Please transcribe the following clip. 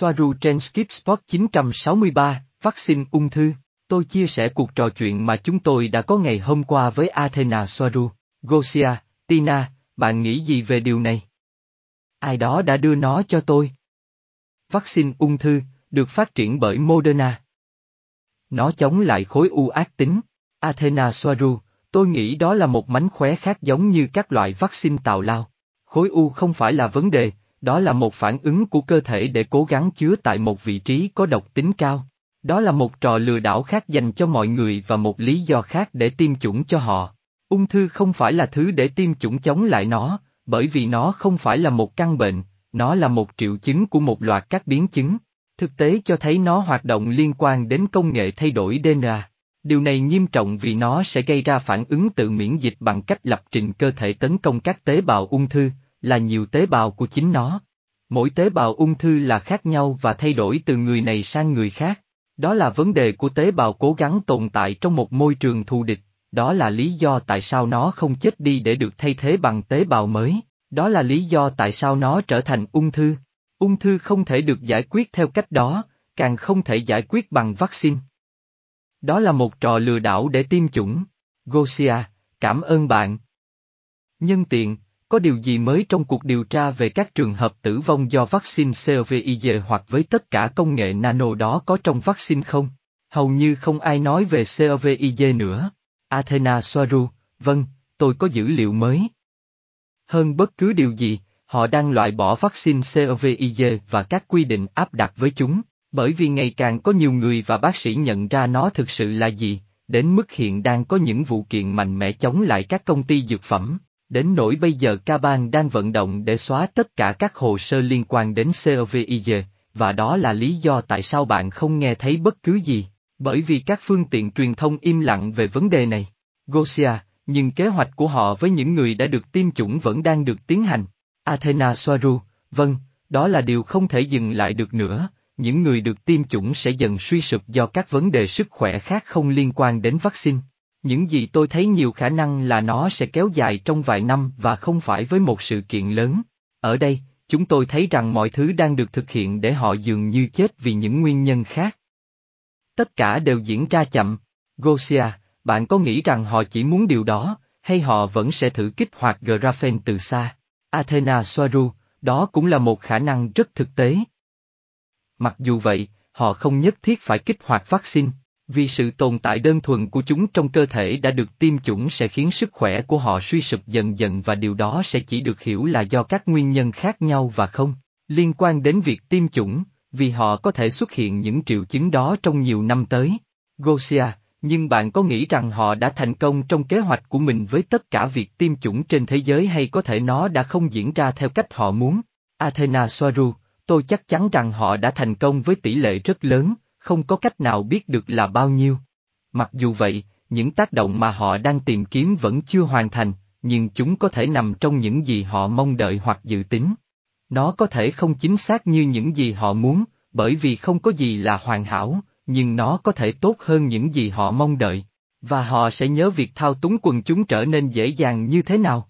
Soaru trên Skip Spot 963, vaccine ung thư. Tôi chia sẻ cuộc trò chuyện mà chúng tôi đã có ngày hôm qua với Athena Soaru, Gosia, Tina, bạn nghĩ gì về điều này? Ai đó đã đưa nó cho tôi. Vaccine ung thư, được phát triển bởi Moderna. Nó chống lại khối u ác tính. Athena Soaru, tôi nghĩ đó là một mánh khóe khác giống như các loại vaccine tào lao. Khối u không phải là vấn đề, đó là một phản ứng của cơ thể để cố gắng chứa tại một vị trí có độc tính cao. Đó là một trò lừa đảo khác dành cho mọi người và một lý do khác để tiêm chủng cho họ. Ung thư không phải là thứ để tiêm chủng chống lại nó, bởi vì nó không phải là một căn bệnh, nó là một triệu chứng của một loạt các biến chứng. Thực tế cho thấy nó hoạt động liên quan đến công nghệ thay đổi DNA. Điều này nghiêm trọng vì nó sẽ gây ra phản ứng tự miễn dịch bằng cách lập trình cơ thể tấn công các tế bào ung thư, là nhiều tế bào của chính nó. Mỗi tế bào ung thư là khác nhau và thay đổi từ người này sang người khác. Đó là vấn đề của tế bào cố gắng tồn tại trong một môi trường thù địch, đó là lý do tại sao nó không chết đi để được thay thế bằng tế bào mới, đó là lý do tại sao nó trở thành ung thư. Ung thư không thể được giải quyết theo cách đó, càng không thể giải quyết bằng vaccine. Đó là một trò lừa đảo để tiêm chủng. Gosia, cảm ơn bạn. Nhân tiện, có điều gì mới trong cuộc điều tra về các trường hợp tử vong do vaccine COVID hoặc với tất cả công nghệ nano đó có trong vaccine không? Hầu như không ai nói về COVID nữa. Athena Soaru, vâng, tôi có dữ liệu mới. Hơn bất cứ điều gì, họ đang loại bỏ vaccine COVID và các quy định áp đặt với chúng, bởi vì ngày càng có nhiều người và bác sĩ nhận ra nó thực sự là gì, đến mức hiện đang có những vụ kiện mạnh mẽ chống lại các công ty dược phẩm. Đến nỗi bây giờ Caban đang vận động để xóa tất cả các hồ sơ liên quan đến COVID, và đó là lý do tại sao bạn không nghe thấy bất cứ gì, bởi vì các phương tiện truyền thông im lặng về vấn đề này. Gosia, nhưng kế hoạch của họ với những người đã được tiêm chủng vẫn đang được tiến hành. Athena Soaru, vâng, đó là điều không thể dừng lại được nữa, những người được tiêm chủng sẽ dần suy sụp do các vấn đề sức khỏe khác không liên quan đến vaccine. Những gì tôi thấy nhiều khả năng là nó sẽ kéo dài trong vài năm và không phải với một sự kiện lớn. Ở đây, chúng tôi thấy rằng mọi thứ đang được thực hiện để họ dường như chết vì những nguyên nhân khác. Tất cả đều diễn ra chậm. Gosia, bạn có nghĩ rằng họ chỉ muốn điều đó, hay họ vẫn sẽ thử kích hoạt Graphene từ xa? Athena Soaru, đó cũng là một khả năng rất thực tế. Mặc dù vậy, họ không nhất thiết phải kích hoạt vaccine. Vì sự tồn tại đơn thuần của chúng trong cơ thể đã được tiêm chủng sẽ khiến sức khỏe của họ suy sụp dần dần và điều đó sẽ chỉ được hiểu là do các nguyên nhân khác nhau và không liên quan đến việc tiêm chủng, vì họ có thể xuất hiện những triệu chứng đó trong nhiều năm tới. Gosia, nhưng bạn có nghĩ rằng họ đã thành công trong kế hoạch của mình với tất cả việc tiêm chủng trên thế giới hay có thể nó đã không diễn ra theo cách họ muốn? Athena Soaru, tôi chắc chắn rằng họ đã thành công với tỷ lệ rất lớn, không có cách nào biết được là bao nhiêu. Mặc dù vậy, những tác động mà họ đang tìm kiếm vẫn chưa hoàn thành, nhưng chúng có thể nằm trong những gì họ mong đợi hoặc dự tính. Nó có thể không chính xác như những gì họ muốn, bởi vì không có gì là hoàn hảo, nhưng nó có thể tốt hơn những gì họ mong đợi. Và họ sẽ nhớ việc thao túng quần chúng trở nên dễ dàng như thế nào.